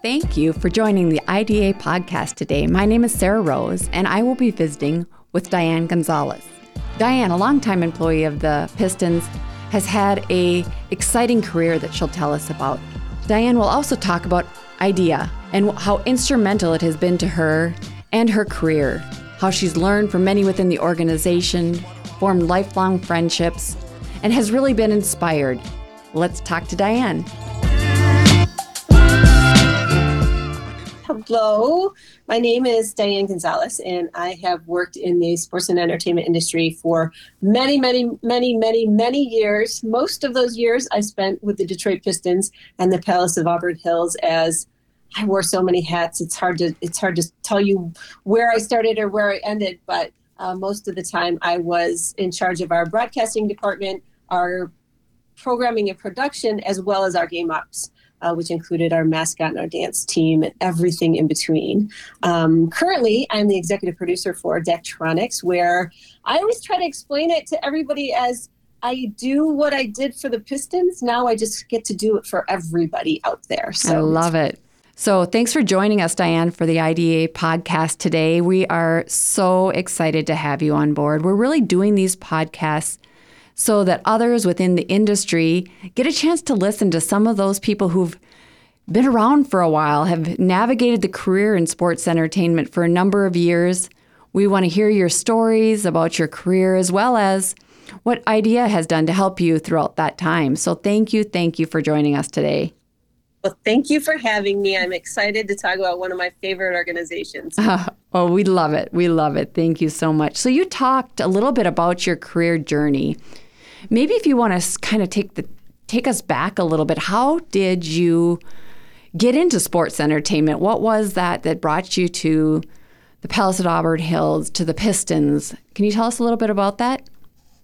Thank you for joining the IDEA podcast today. My name is Sarah Rose, and I will be visiting with Diane Gonzalez. Diane, a longtime employee of the Pistons, has had a exciting career that she'll tell us about. Diane will also talk about IDEA and how instrumental it has been to her and her career, how she's learned from many within the organization, formed lifelong friendships, and has really been inspired. Let's talk to Diane. Hello, my name is Diane Gonzalez, and I have worked in the sports and entertainment industry for many, many, many, many, many years. Most of those years I spent with the Detroit Pistons and the Palace of Auburn Hills as I wore so many hats. It's hard to it's hard to tell you where I started or where I ended, but uh, most of the time I was in charge of our broadcasting department, our programming and production, as well as our game ops uh, which included our mascot and our dance team and everything in between. Um, currently, I'm the executive producer for Daktronics, where I always try to explain it to everybody as I do what I did for the Pistons. Now I just get to do it for everybody out there. So I love it. So, thanks for joining us, Diane, for the IDEA podcast today. We are so excited to have you on board. We're really doing these podcasts so that others within the industry get a chance to listen to some of those people who've been around for a while, have navigated the career in sports entertainment for a number of years. We want to hear your stories about your career as well as what IDEA has done to help you throughout that time. So thank you, thank you for joining us today. Well, thank you for having me. I'm excited to talk about one of my favorite organizations. oh, we love it. We love it. Thank you so much. So, you talked a little bit about your career journey. Maybe if you want to kind of take the take us back a little bit, how did you get into sports entertainment? What was that that brought you to the Palace at Auburn Hills, to the Pistons? Can you tell us a little bit about that?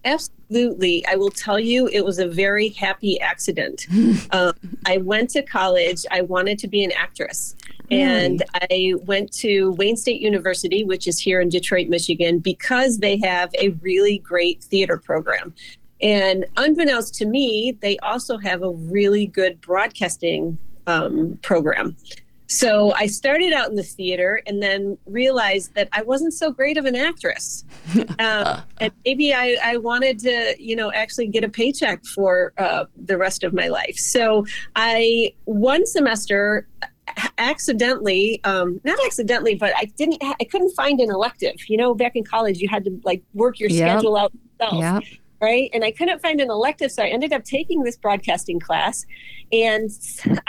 Absolutely. I will tell you, it was a very happy accident. um, I went to college. I wanted to be an actress. And I went to Wayne State University, which is here in Detroit, Michigan, because they have a really great theater program. And unbeknownst to me, they also have a really good broadcasting um, program. So I started out in the theater and then realized that I wasn't so great of an actress. Um, and maybe I, I, wanted to, you know, actually get a paycheck for uh, the rest of my life. So I, one semester, accidentally um, not accidentally but i didn't i couldn't find an elective you know back in college you had to like work your yep. schedule out yourself. Yep right? And I couldn't find an elective, so I ended up taking this broadcasting class. And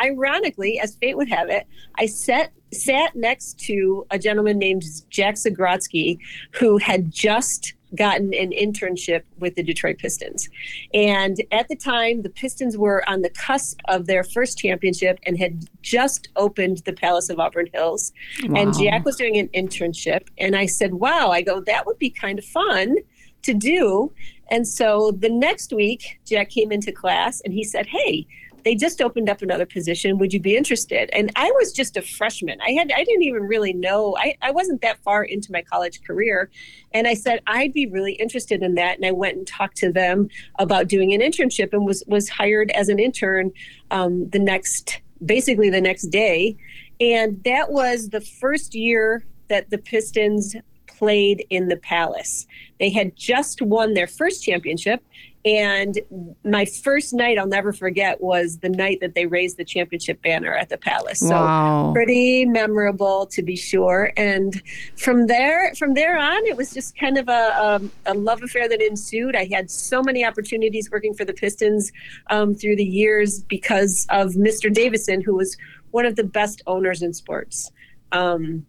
ironically, as fate would have it, I sat sat next to a gentleman named Jack Zagrodsky, who had just gotten an internship with the Detroit Pistons. And at the time, the Pistons were on the cusp of their first championship and had just opened the Palace of Auburn Hills. Wow. And Jack was doing an internship. And I said, Wow, I go, that would be kind of fun to do. And so the next week, Jack came into class and he said, Hey, they just opened up another position. Would you be interested? And I was just a freshman. I had I didn't even really know. I, I wasn't that far into my college career. And I said, I'd be really interested in that. And I went and talked to them about doing an internship and was was hired as an intern um, the next basically the next day. And that was the first year that the Pistons played in the Palace. They had just won their first championship. And my first night, I'll never forget, was the night that they raised the championship banner at the Palace. So wow. pretty memorable to be sure. And from there, from there on, it was just kind of a, a, um, a love affair that ensued. I had so many opportunities working for the Pistons um, through the years because of Mr. Davidson, who was one of the best owners in sports. Um,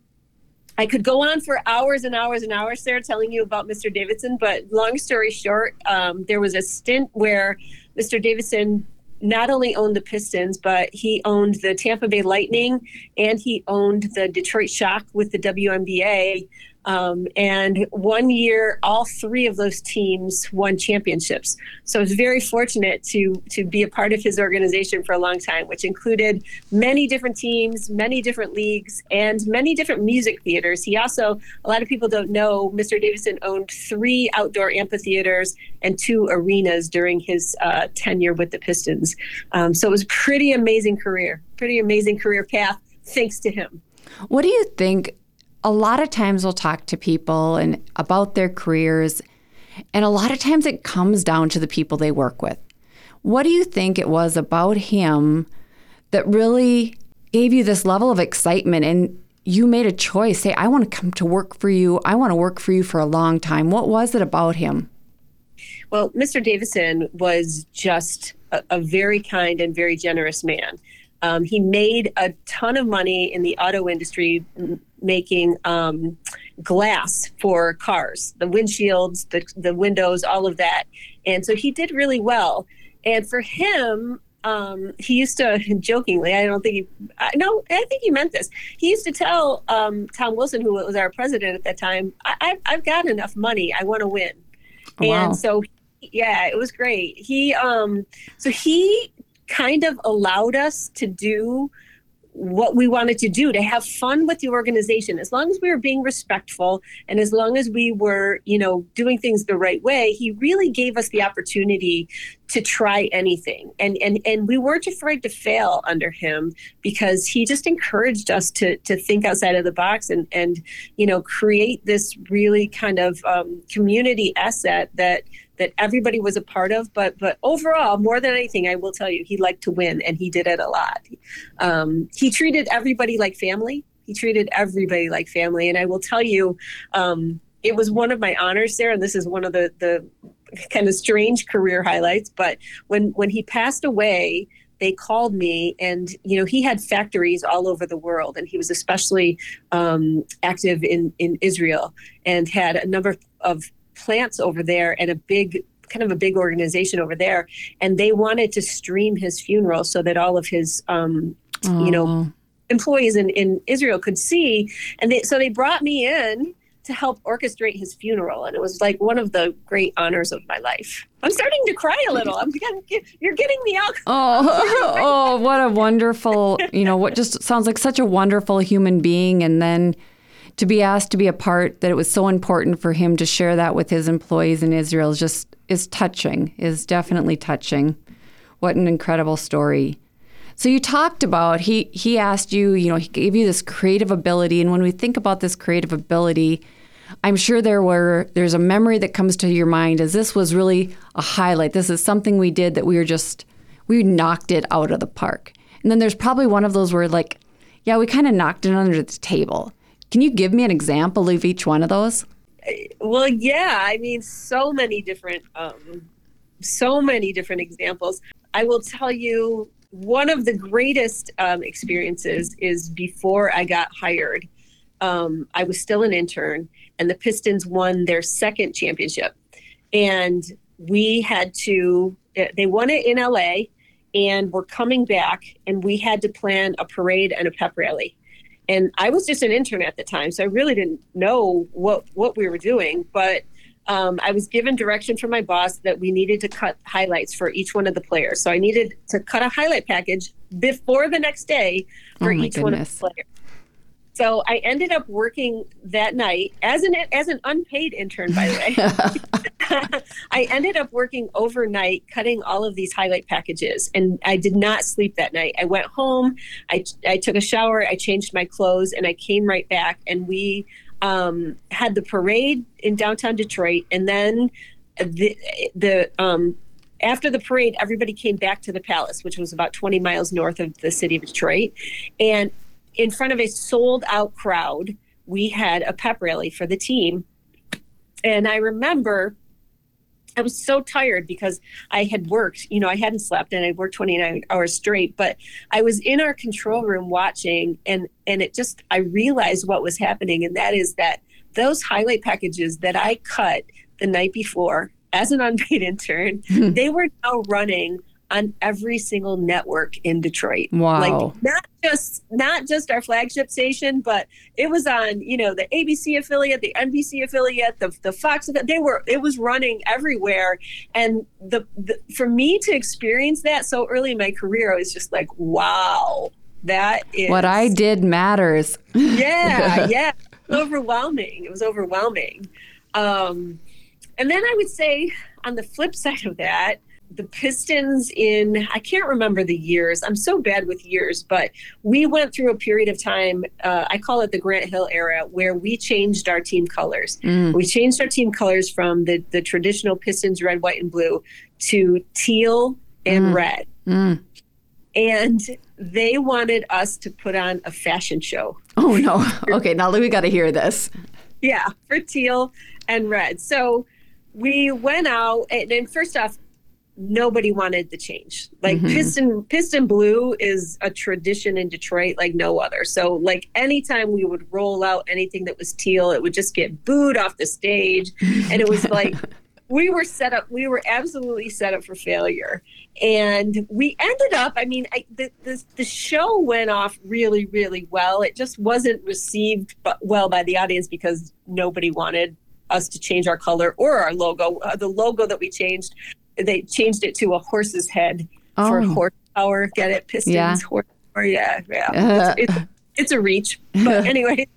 I could go on for hours and hours and hours there telling you about Mr. Davidson, but long story short, um, there was a stint where Mr. Davidson not only owned the Pistons, but he owned the Tampa Bay Lightning and he owned the Detroit Shock with the WNBA. Um, and one year, all three of those teams won championships. So I was very fortunate to to be a part of his organization for a long time, which included many different teams, many different leagues, and many different music theaters. He also, a lot of people don't know, Mr. Davidson owned three outdoor amphitheaters and two arenas during his uh, tenure with the Pistons. Um, so it was pretty amazing career, pretty amazing career path thanks to him. What do you think? A lot of times we'll talk to people and about their careers, and a lot of times it comes down to the people they work with. What do you think it was about him that really gave you this level of excitement and you made a choice? Say, I want to come to work for you. I want to work for you for a long time. What was it about him? Well, Mr. Davidson was just a, a very kind and very generous man. Um, he made a ton of money in the auto industry making um, glass for cars, the windshields, the, the windows, all of that. And so he did really well. And for him, um, he used to jokingly, I don't think he, I, no, I think he meant this. He used to tell um, Tom Wilson, who was our president at that time, I, have got enough money. I want to win. Oh, wow. And so, yeah, it was great. He, um, so he kind of allowed us to do what we wanted to do to have fun with the organization. As long as we were being respectful and as long as we were you know doing things the right way he really gave us the opportunity to try anything. And and and we weren't afraid to fail under him because he just encouraged us to to think outside of the box and and you know create this really kind of um, community asset that that everybody was a part of. But but overall, more than anything, I will tell you, he liked to win, and he did it a lot. Um, he treated everybody like family. He treated everybody like family, and I will tell you, um, it was one of my honors there, and this is one of the the kind of strange career highlights. But when when he passed away, they called me and you know he had factories all over the world and he was especially um, active in in israel and had a number of plants over there and a big kind of a big organization over there and they wanted to stream his funeral so that all of his um, you know employees in, in israel could see. And they, so they brought me in to help orchestrate his funeral and it was like one of the great honors of my life. I'm starting to cry a little. I'm getting, you're getting me out. Oh oh what a wonderful you know what just sounds like such a wonderful human being and then to be asked to be a part that it was so important for him to share that with his employees in Israel is just is touching, is definitely touching. What an incredible story. So you talked about he he asked you, you know, he gave you this creative ability and when we think about this creative ability, I'm sure there were there's a memory that comes to your mind as this was really a highlight. This is something we did that we were just we knocked it out of the park. And then there's probably one of those where like, yeah, we kind of knocked it under the table. Can you give me an example of each one of those? Well, yeah. I mean, so many different, um, so many different examples. I will tell you one of the greatest um, experiences is before I got hired. Um, I was still an intern, and the Pistons won their second championship. And we had to, they won it in LA, and we're coming back, and we had to plan a parade and a pep rally and I was just an intern at the time, so I really didn't know what what we were doing. But um, I was given direction from my boss that we needed to cut highlights for each one of the players. So I needed to cut a highlight package before the next day for oh each goodness. one of the players. So I ended up working that night as an as an unpaid intern, by the way. I ended up working overnight, cutting all of these highlight packages, and I did not sleep that night. I went home, I I took a shower, I changed my clothes, and I came right back, and we um, had the parade in downtown Detroit, and then the the um, after the parade, everybody came back to the palace, which was about 20 miles north of the city of Detroit. And in front of a sold out crowd, we had a pep rally for the team. And I remember I was so tired because I had worked, you know, I hadn't slept and I worked 29 hours straight, but I was in our control room watching and and it just I realized what was happening and that is that those highlight packages that I cut the night before as an unpaid intern, they were now running on every single network in Detroit. Wow. Like not just not just our flagship station, but it was on, you know, the ABC affiliate, the NBC affiliate, the the Fox they were it was running everywhere and the, the for me to experience that so early in my career I was just like, wow. That is What I did matters. Yeah, yeah. overwhelming. It was overwhelming. Um and then I would say on the flip side of that, the Pistons in, I can't remember the years. I'm so bad with years, but we went through a period of time, uh, I call it the Grant Hill era, where we changed our team colors. Mm. We changed our team colors from the, the traditional Pistons red, white, and blue to teal and mm. red. Mm. And they wanted us to put on a fashion show. Oh, no. Okay, now that we got to hear this. Yeah, for teal and red. So we went out, and, and first off, nobody wanted the change. Like mm-hmm. piston piston blue is a tradition in Detroit like no other. So like anytime we would roll out anything that was teal, it would just get booed off the stage. And it was like we were set up we were absolutely set up for failure. And we ended up, I mean, I, the, the the show went off really really well. It just wasn't received well by the audience because nobody wanted us to change our color or our logo. Uh, the logo that we changed they changed it to a horse's head oh. for horsepower. Get it? Pistons, yeah. horsepower. Yeah, yeah. Uh. It's, it's, it's, a reach. But anyway,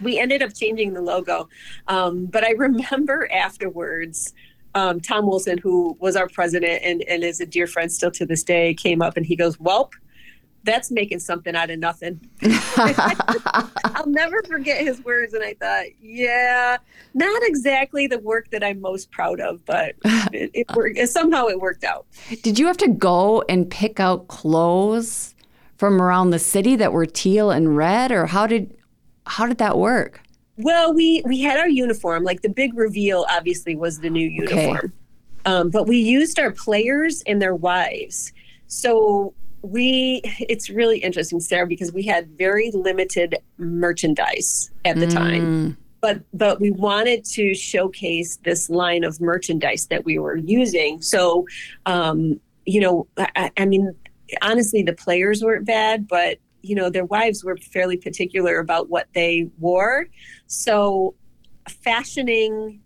we ended up changing the logo. Um, but I remember afterwards, um, Tom Wilson, who was our president and, and is a dear friend still to this day, came up and he goes, Welp, that's making something out of nothing. I'll never forget his words. And I thought, yeah, not exactly the work that I'm most proud of, but it, it worked. Somehow it worked out. Did you have to go and pick out clothes from around the city that were teal and red, or how did how did that work? Well, we we had our uniform. Like the big reveal, obviously, was the new uniform. Okay. Um, but we used our players and their wives. So we it's really interesting sarah because we had very limited merchandise at the mm. time but but we wanted to showcase this line of merchandise that we were using. So um you know I, I mean honestly the players weren't bad but you know their wives were fairly particular about what they wore. So fashioning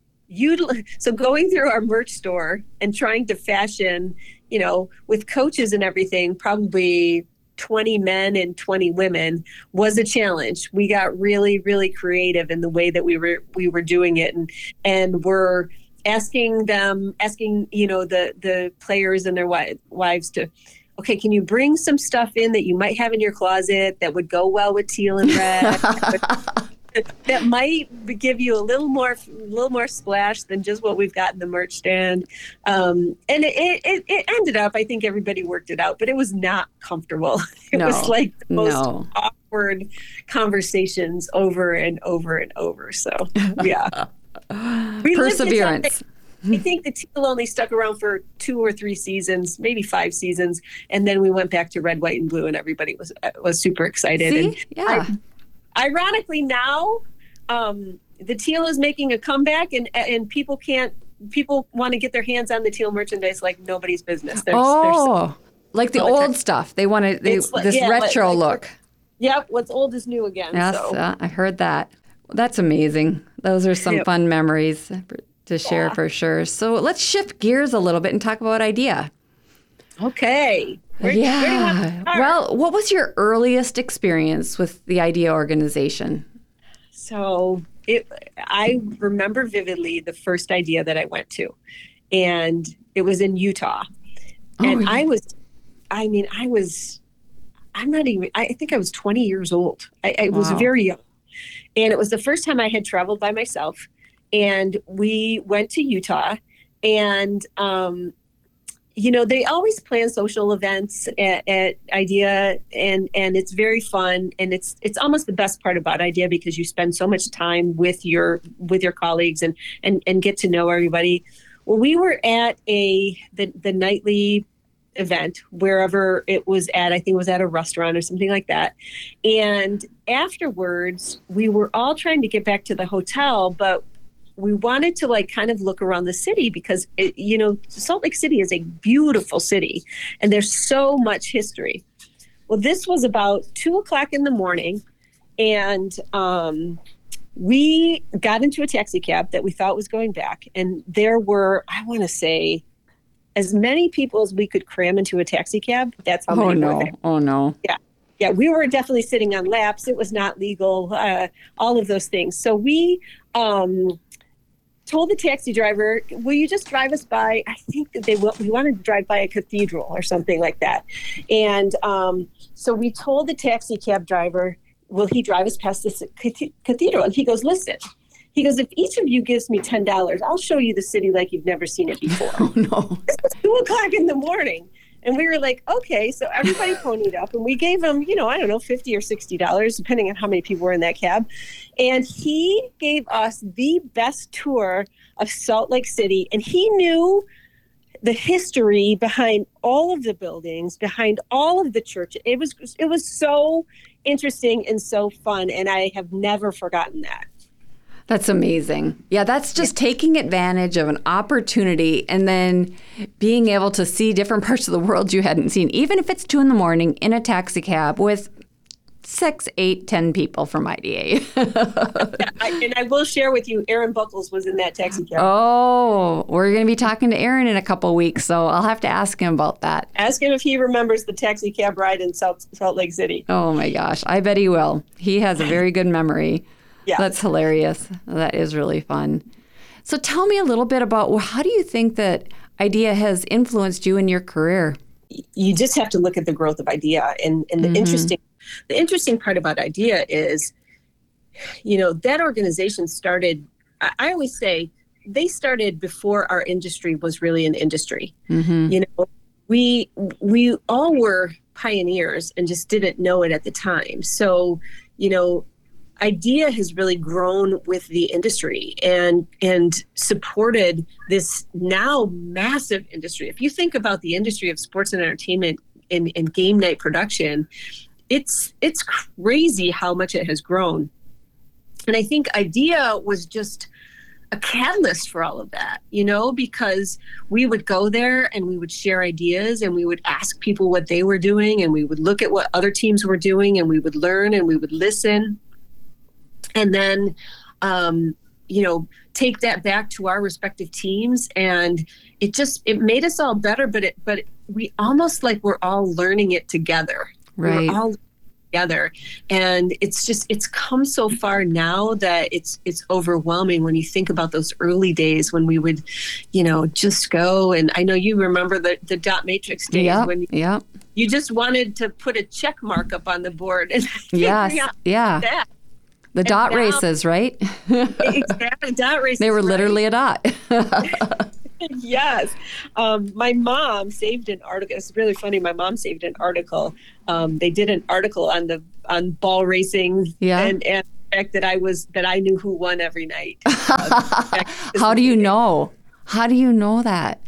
so going through our merch store and trying to fashion you know, with coaches and everything, probably 20 men and 20 women was a challenge. We got really, really creative in the way that we were we were doing it and and we're asking them asking, you know, the the players and their wives to okay, can you bring some stuff in that you might have in your closet that would go well with teal and red? that might give you a little more a little more splash than just what we've got in the merch stand um, and it, it, it, ended up i think everybody worked it out but it was not comfortable it no, was like the most no. awkward conversations over and over and over so yeah perseverance I think the teal only stuck around for two or three seasons, maybe five seasons, and then we went back to red, white, and blue, and everybody was was super excited. See? And yeah. I, ironically now um, the teal is making a comeback and and people can't people want to get their hands on the teal merchandise like nobody's business. There's, oh there's like the old stuff. They want to they, this yeah, retro like, look. Yep what's old is new again yes so. uh, i heard that. That's amazing. Those are some yep. fun memories to share yeah. for sure. So let's shift gears a little bit and talk about idea okay where, yeah. Where well, what was your earliest experience with the IDEA organization? So it, I remember vividly the first idea that I went to, and it was in Utah. Oh, and yeah. I was, I mean, I was, I'm not even, I think I was 20 years old. I, I wow. was very young. And it was the first time I had traveled by myself. And we went to Utah. And um, you know they always plan social events at, at, idea and and it's very fun and it's it's almost the best part about idea because you spend so much time with your with your colleagues and and and get to know everybody. Well we were at a the, the nightly event wherever it was at i think it was at a restaurant or something like that. And afterwards we were all trying to get back to the hotel but we wanted to like kind of look around the city because it, you know Salt Lake City is a beautiful city and there's so much history. Well, this was about two o'clock in the morning, and um, we got into a taxi cab that we thought was going back, and there were I want to say as many people as we could cram into a taxi cab. That's how many. Oh no! Oh no! Yeah yeah, we were definitely sitting on laps. It was not legal, uh, all of those things. So we um, told the taxi driver, "Will you just drive us by?" I think that they will. We wanted to drive by a cathedral or something like that, and um, so we told the taxi cab driver, "Will he drive us past this cathedral?" And he goes, "Listen." He goes, if each of you gives me ten dollars, I'll show you the city like you've never seen it before. Oh no! It's two o'clock in the morning, and we were like, okay. So everybody ponied up, and we gave him, you know, I don't know, fifty or sixty dollars, depending on how many people were in that cab. And he gave us the best tour of Salt Lake City, and he knew the history behind all of the buildings, behind all of the church. It was it was so interesting and so fun, and I have never forgotten that. That's amazing. Yeah, that's just taking advantage of an opportunity and then being able to see different parts of the world you hadn't seen, even if it's two in the morning in a taxi cab with six, eight, ten people from IDEA. I, and I will share with you, Aaron Buckles was in that taxi cab. Oh, we're going to be talking to Aaron in a couple weeks, so I'll have to ask him about that. Ask him if he remembers the taxi cab ride in Salt, Salt Lake City. Oh my gosh, I bet he will. He has a very good memory. Yeah. That's hilarious. That is really fun. So tell me a little bit about well, how do you think that IDEA has influenced you in your career? You just have to look at the growth of IDEA. And, and the mm-hmm. interesting the interesting part about IDEA is, you know, that organization started, I, I always say they started before our industry was really an industry. Mm-hmm. You know, we we all were pioneers and just didn't know it at the time. So, you know, idea has really grown with the industry and and supported this now massive industry. If you think about the industry of sports and entertainment and, and game night production it's it's crazy how much it has grown. And i think idea was just a catalyst for all of that, you know, because we would go there and we would share ideas and we would ask people what they were doing and we would look at what other teams were doing and we would learn and we would listen and then um, you know take that back to our respective teams. And it just it made us all better but it but we almost like we're all learning it together. Right. we're all together. And it's just it's come so far now that it's it's overwhelming when you think about those early days when we would you know just go. And i know you remember the the dot matrix days yep, when yep. you just wanted to put a check mark up on the board and yes yeah. that. The and dot now, races, right? exactly, dot races. They were literally right? a dot. yes. Um, my mom saved an article. It's really funny. My mom saved an article. Um, they did an article on the on ball racing yeah. and, and the fact that I was that I knew who won every night. Uh, How do you know? How do you know that?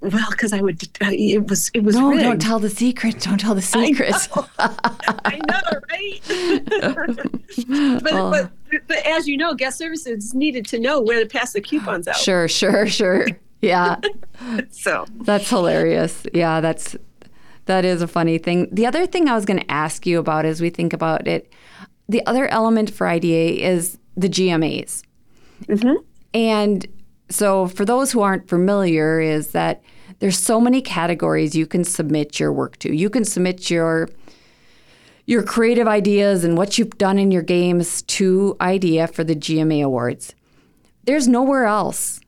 Well, because I would, uh, it was, it was. No, rigged. don't tell the secret. Don't tell the secret. I know, I know right? but, well, but, but as you know, guest services needed to know where to pass the coupons out. Sure, sure, sure. Yeah. so that's hilarious. Yeah, that's that is a funny thing. The other thing I was going to ask you about as we think about it, the other element for IDEA is the GMAs. Mm-hmm. And so for those who aren't familiar, is that there's so many categories you can submit your work to. You can submit your your creative ideas and what you've done in your games to IDEA for the GMA Awards. There's nowhere else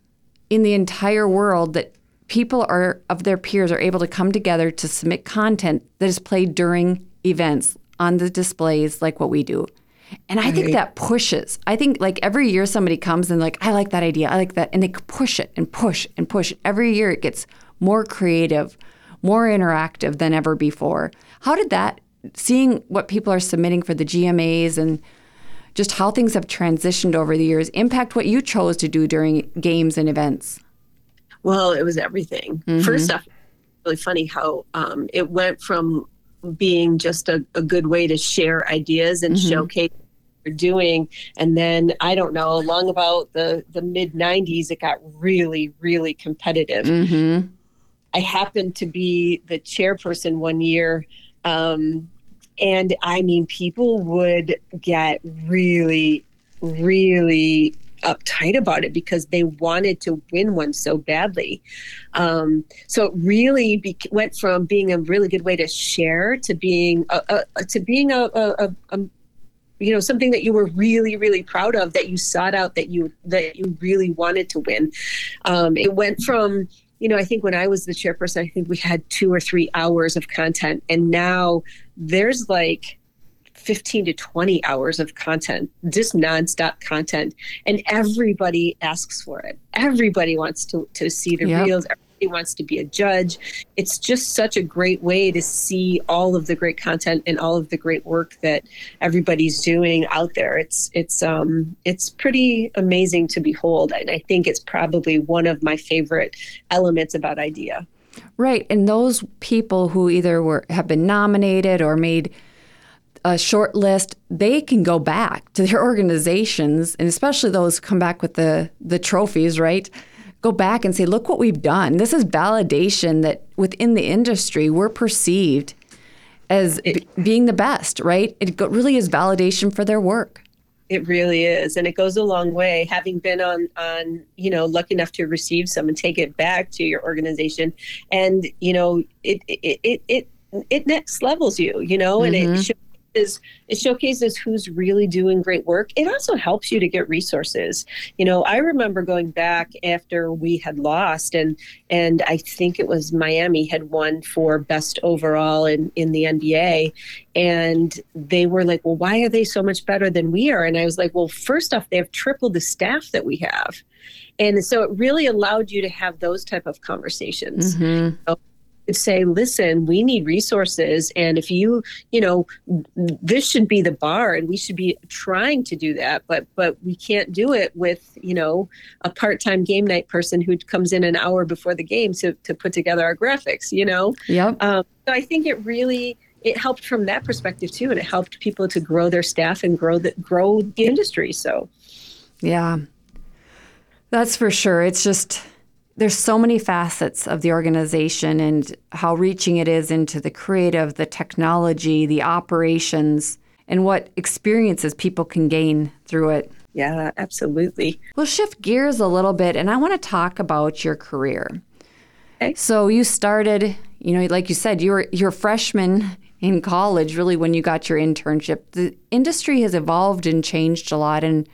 in the entire world that people are of their peers are able to come together to submit content that is played during events on the displays like what we do. And I think that pushes. I think like every year somebody comes and like I like that idea. I like that and they push it and push and push. Every year it gets more creative, more interactive than ever before. How did that, seeing what people are submitting for the GMAs and just how things have transitioned over the years, impact what you chose to do during games and events? Well, it was everything. Mm-hmm. First off, really funny how um, it went from being just a, a, good way to share ideas and mm-hmm. showcase what you're doing. And then I don't know, along about the, the mid 90s, it got really, really competitive. Mm-hmm. I happened to be the chairperson one year. Um, and I mean, people would get really, really uptight about it because they wanted to win one so badly. Um, so it really be- went from being a really good way to share to being a, a, to being a, a, you know something that you were really really proud of that you sought out that you that you really wanted to win um, it went from you know i think when i was the chairperson i think we had two or three hours of content and now there's like 15 to 20 hours of content, just nonstop content. And everybody asks for it. Everybody wants to, to see the yep. reels. Everybody wants to be a judge. It's just such a great way to see all of the great content and all of the great work that everybody's doing out there. It's it's um it's pretty amazing to behold. And I think it's probably one of my favorite elements about IDEA. Right. And those people who either were have been nominated or made a short list, they can go back to their organizations, and especially those come back with the the trophies, right? Go back and say, look what we've done. This is validation that within the industry we're perceived as it, b- being the best, right? It really is validation for their work. It really is, and it goes a long way. Having been on on you know lucky enough to receive some and take it back to your organization, and you know it it it it, it next levels you, you know, mm-hmm. and it mm-hmm is it showcases who's really doing great work. It also helps you to get resources. You know, I remember going back after we had lost and and I think it was Miami had won for best overall in in the NBA and they were like, "Well, why are they so much better than we are?" And I was like, "Well, first off, they have tripled the staff that we have." And so it really allowed you to have those type of conversations. Mm-hmm. So say listen we need resources and if you you know this should be the bar and we should be trying to do that but but we can't do it with you know a part-time game night person who comes in an hour before the game to, to put together our graphics you know? Yeah um, so i think it really it helped from that perspective too and it helped people to grow their staff and grow the grow the industry so. Yeah. That's for sure. It's just there's so many facets of the organization and how reaching it is into the creative, the technology, the operations, and what experiences people can gain through it. Yeah, absolutely. We'll shift gears a little bit and I want to talk about your career. Okay. So you started, you know, like you said, you were you're a freshman in college really when you got your internship. The industry has evolved and changed a lot and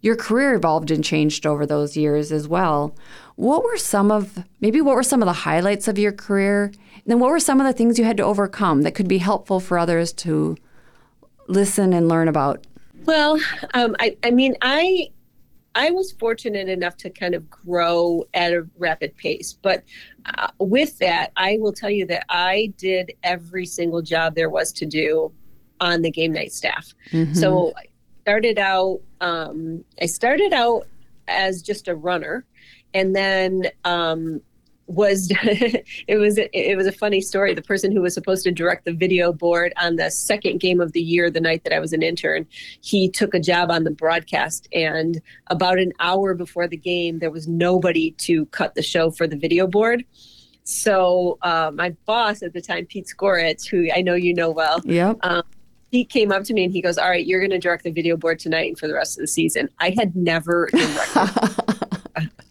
your career evolved and changed over those years as well. What were some of maybe what were some of the highlights of your career? And then what were some of the things you had to overcome that could be helpful for others to listen and learn about? Well, um, I, I mean, I I was fortunate enough to kind of grow at a rapid pace. But uh, with that, I will tell you that I did every single job there was to do on the game night staff. Mm-hmm. So started out, um, I started out as just a runner and then um, was it was it was a funny story. The person who was supposed to direct the video board on the second game of the year, the night that I was an intern, he took a job on the broadcast. And about an hour before the game, there was nobody to cut the show for the video board. So uh, my boss at the time, Pete Skoritz, who I know you know well, yeah. Um, he came up to me and he goes, "All right, you're going to direct the video board tonight and for the rest of the season." I had never directed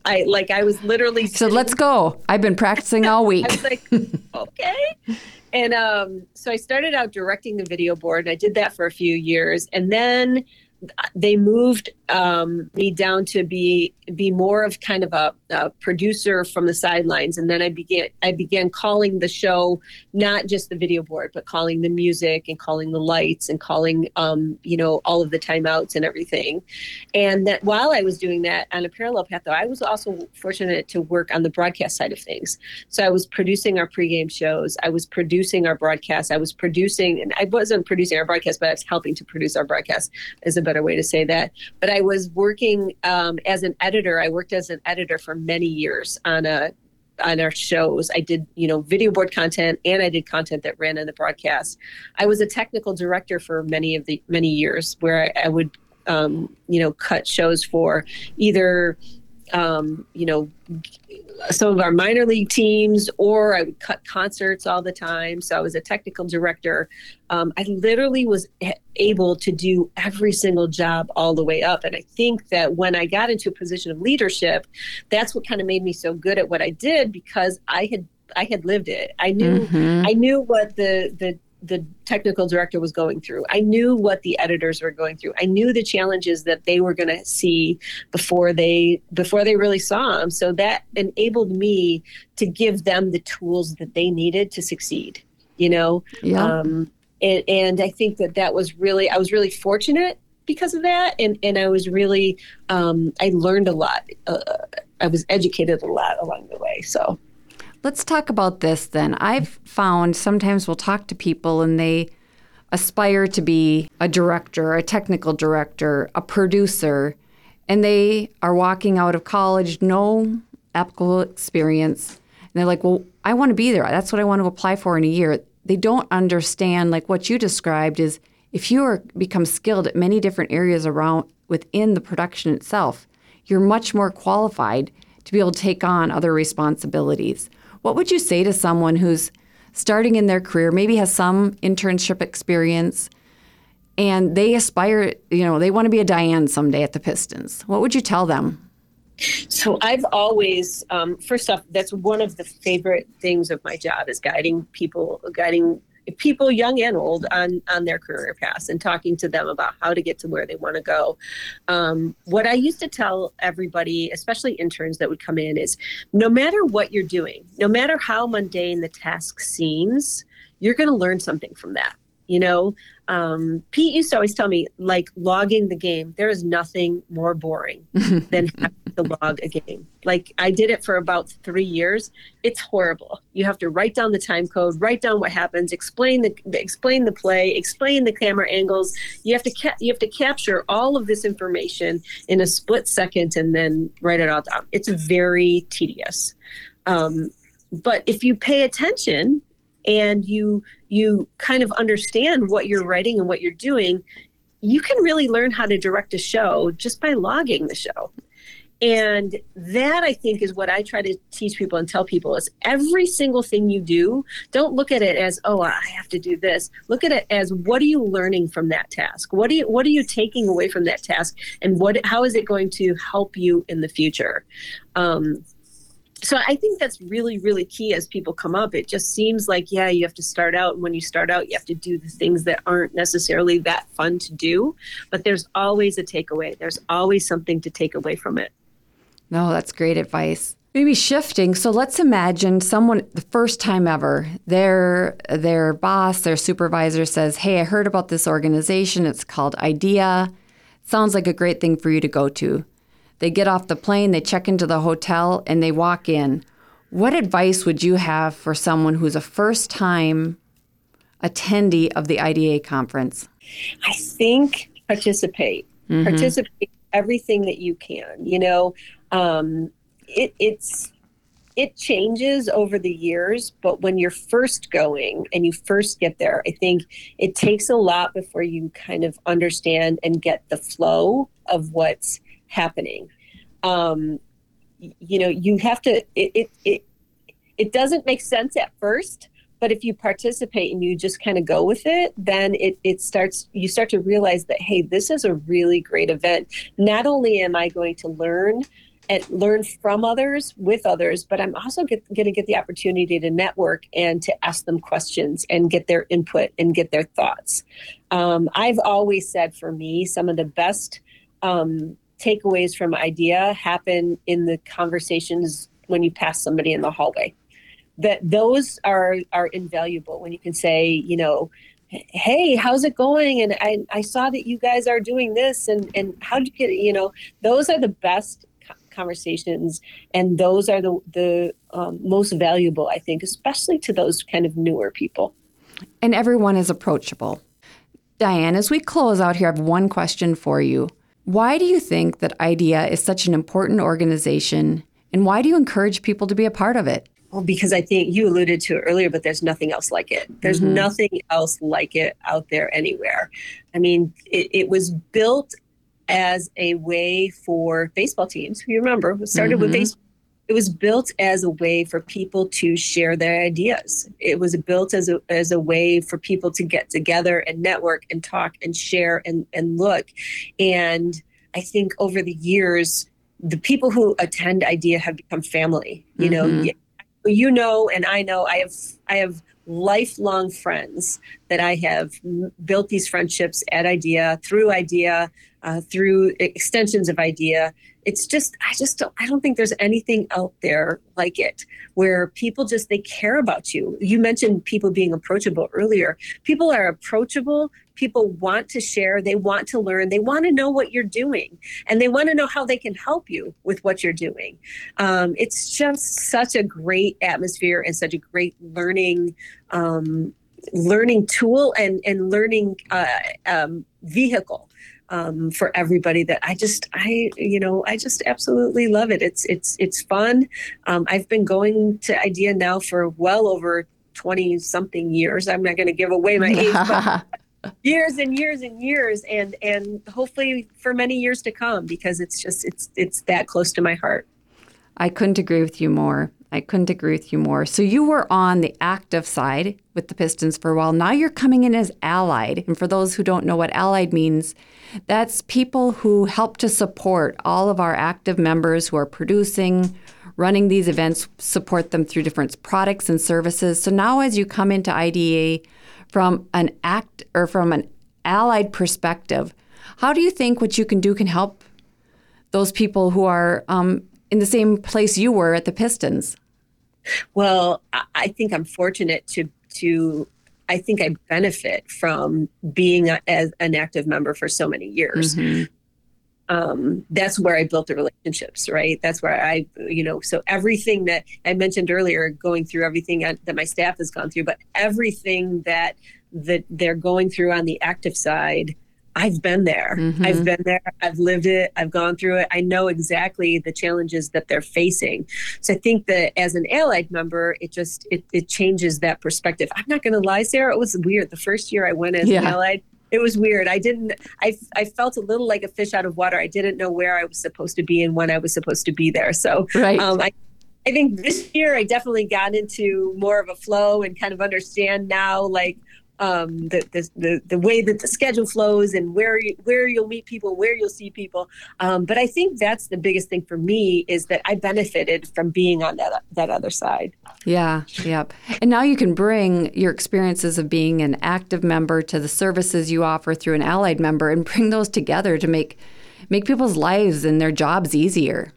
I like I was literally So let's go. I've been practicing all week. I was like, okay. And um, so I started out directing the video board and I did that for a few years. And then they moved um, me down to be be more of kind of a, a, producer from the sidelines, and then I began I began calling the show not just the video board, but calling the music and calling the lights and calling um, you know all of the timeouts and everything. And that while I was doing that on a parallel path, though, I was also fortunate to work on the broadcast side of things. So I was producing our pregame shows, I was producing our broadcast, I was producing, and I wasn't producing our broadcast, but I was helping to produce our broadcast. Is a better way to say that. But I was working um, as an editor. I worked as an editor for many years on a on our shows. I did, you know, video board content and I did content that ran in the broadcast. I was a technical director for many of the many years where I, I would um, you know, cut shows for either um, you know, some of our minor league teams, or I would cut concerts all the time. So I was a technical director. Um, I literally was able to do every single job all the way up. And I think that when I got into a position of leadership, that's what kind of made me so good at what I did because I had I had lived it. I knew mm-hmm. I knew what the the the technical director was going through. I knew what the editors were going through. I knew the challenges that they were going to see before they before they really saw them. So that enabled me to give them the tools that they needed to succeed. You know, Yeah. um, and, and I think that that was really I was really fortunate because of that, and and I was really um, I learned a lot. Uh, I was educated a lot along the way. So. Let's talk about this then. I've found sometimes we'll talk to people and they aspire to be a director, a technical director, a producer, and they are walking out of college, no applicable experience. And they're like, well, I want to be there. That's what I want to apply for in a year. They don't understand, like what you described, is if you are become skilled at many different areas around within the production itself, you're much more qualified to be able to take on other responsibilities. What would you say to someone who's starting in their career, maybe has some internship experience, and they aspire, you know, they want to be a Diane someday at the Pistons? What would you tell them? So I've always, um, first off, that's one of the favorite things of my job is guiding people, guiding people young and old on on their career paths and talking to them about how to get to where they want to go. Um, what I used to tell everybody, especially interns that would come in, is no matter what you're doing, no matter how mundane the task seems, you're going to learn something from that. You know, um, Pete used to always tell me, like logging the game, there is nothing more boring than to log a game. Like I did it for about three years. It's horrible. You have to write down the time code, write down what happens, explain the explain the play, explain the camera angles. You have to ca- you have to capture all of this information in a split second and then write it all down. It's very tedious. Um, but if you pay attention and you you kind of understand what you're writing and what you're doing, you can really learn how to direct a show just by logging the show. And that I think is what I try to teach people and tell people is every single thing you do, don't look at it as, oh, I have to do this. Look at it as what are you learning from that task? What are you what are you taking away from that task? And what how is it going to help you in the future? Um, so I think that's really, really key as people come up. It just seems like, yeah, you have to start out. And when you start out, you have to do the things that aren't necessarily that fun to do. But there's always a takeaway, there's always something to take away from it. No, that's great advice. Maybe shifting. So let's imagine someone the first time ever, their their boss, their supervisor says, "Hey, I heard about this organization. It's called IDEA. Sounds like a great thing for you to go to." They get off the plane, they check into the hotel, and they walk in. What advice would you have for someone who's a first time attendee of the IDEA conference? I think participate, Mhm. participate everything that you can. You know, um, it, it's it changes over the years, but when you're first going and you first get there, I think it takes a lot before you kind of understand and get the flow of what's happening. Um, you know, you have to. It, it it it doesn't make sense at first, but if you participate and you just kind of go with it, then it it starts. You start to realize that hey, this is a really great event. Not only am I going to learn and learn from others with others but i'm also going to get the opportunity to network and to ask them questions and get their input and get their thoughts. Um, i've always said for me some of the best um, takeaways from idea happen in the conversations when you pass somebody in the hallway. That those are are invaluable when you can say you know hey how's it going? And i, I saw that you guys are doing this and and how'd you get you know those are the best conversations and those are the the um, most valuable i think especially to those kind of newer people And everyone is approachable. Diane, as we close out here, I have one question for you. Why do you think that IDEA is such an important organization, and why do you encourage people to be a part of it? well because i think you alluded to it earlier but there's nothing else like it there's Mhm. nothing else like it out there anywhere i mean it, it was built as a way for baseball teams you remember it started with Mhm. baseball it was built as a way for people to share their ideas. It was built as a as a way for people to get together and network and talk and share and and look. And I think over the years, the people who attend IDEA have become family. You know, Mhm. y- you know, and I know I have I have lifelong friends that I have built these friendships at IDEA, through IDEA, uh, through extensions of IDEA. It's just, I just don't, I don't think there's anything out there like it where people just, they care about you. You mentioned people being approachable earlier. People are approachable. People want to share. They want to learn. They want to know what you're doing and they want to know how they can help you with what you're doing. Um, it's just such a great atmosphere and such a great learning um, learning tool and and learning uh, um, vehicle um, for everybody that I just I you know I just absolutely love it. It's it's it's fun. Um, I've been going to IDEA now for well over twenty something years. I'm not going to give away my age, but years and years and years, and and hopefully for many years to come because it's just it's it's that close to my heart. I couldn't agree with you more. I couldn't agree with you more. So you were on the active side with the Pistons for a while. Now you're coming in as allied. And for those who don't know what allied means, that's people who help to support all of our active members who are producing, running these events, support them through different products and services. So now as you come into IDEA from an act or from an allied perspective, how do you think what you can do can help those people who are um, in the same place you were at the Pistons? Well, I think I'm fortunate to to I think I benefit from being a, as an active member for so many years. Mm-hmm. Um, that's where I built the relationships, right? That's where I, you know, so everything that I mentioned earlier, going through everything that my staff has gone through, but everything that that they're going through on the active side I've been there. Mm-hmm. I've been there. I've lived it. I've gone through it. I know exactly the challenges that they're facing. So I think that as an allied member, it just it, it changes that perspective. I'm not going to lie, Sarah. It was weird. The first year I went as yeah. an allied, it was weird. I didn't. I I felt a little like a fish out of water. I didn't know where I was supposed to be and when I was supposed to be there. So right. Um, I, I think this year I definitely got into more of a flow and kind of understand now like um, the, the, the the way that the schedule flows and where you, where you'll meet people, where you'll see people. Um, but I think that's the biggest thing for me is that I benefited from being on that that other side. Yeah, yep. And now you can bring your experiences of being an active member to the services you offer through an allied member and bring those together to make make people's lives and their jobs easier.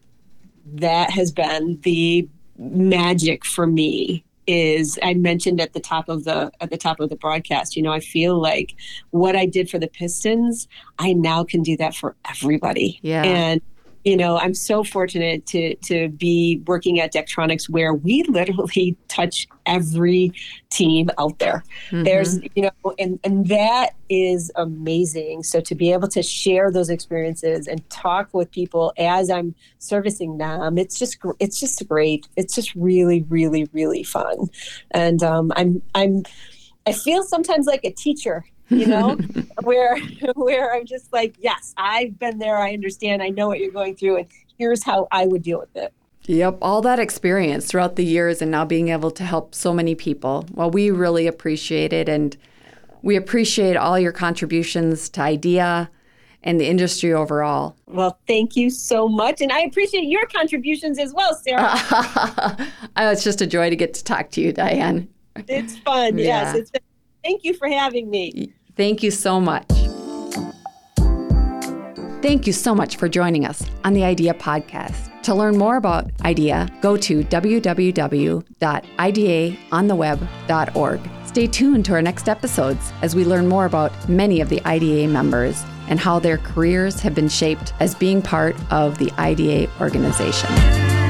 That has been the magic for me is I mentioned at the top of the at the top of the broadcast, you know, I feel like what I did for the Pistons, I now can do that for everybody. Yeah. And you know, I'm so fortunate to to be working at Daktronics where we literally touch every team out there. Mm-hmm. There's, you know, and and that is amazing. So to be able to share those experiences and talk with people as I'm servicing them, it's just it's just great. It's just really, really, really fun. And um, I'm I'm I feel sometimes like a teacher you know, where where I'm just like, yes, I've been there. I understand. I know what you're going through, and here's how I would deal with it. Yep, all that experience throughout the years and now being able to help so many people. Well, we really appreciate it and we appreciate all your contributions to IDEA and the industry overall. Well, thank you so much. And I appreciate your contributions as well, Sarah. oh, it's just a joy to get to talk to you, Diane. It's fun. yeah. Yes. It's been, thank you for having me. Thank you so much. Thank you so much for joining us on the IDEA podcast. To learn more about IDEA, go to www.ideaontheweb.org. Stay tuned to our next episodes as we learn more about many of the IDEA members and how their careers have been shaped as being part of the IDEA organization.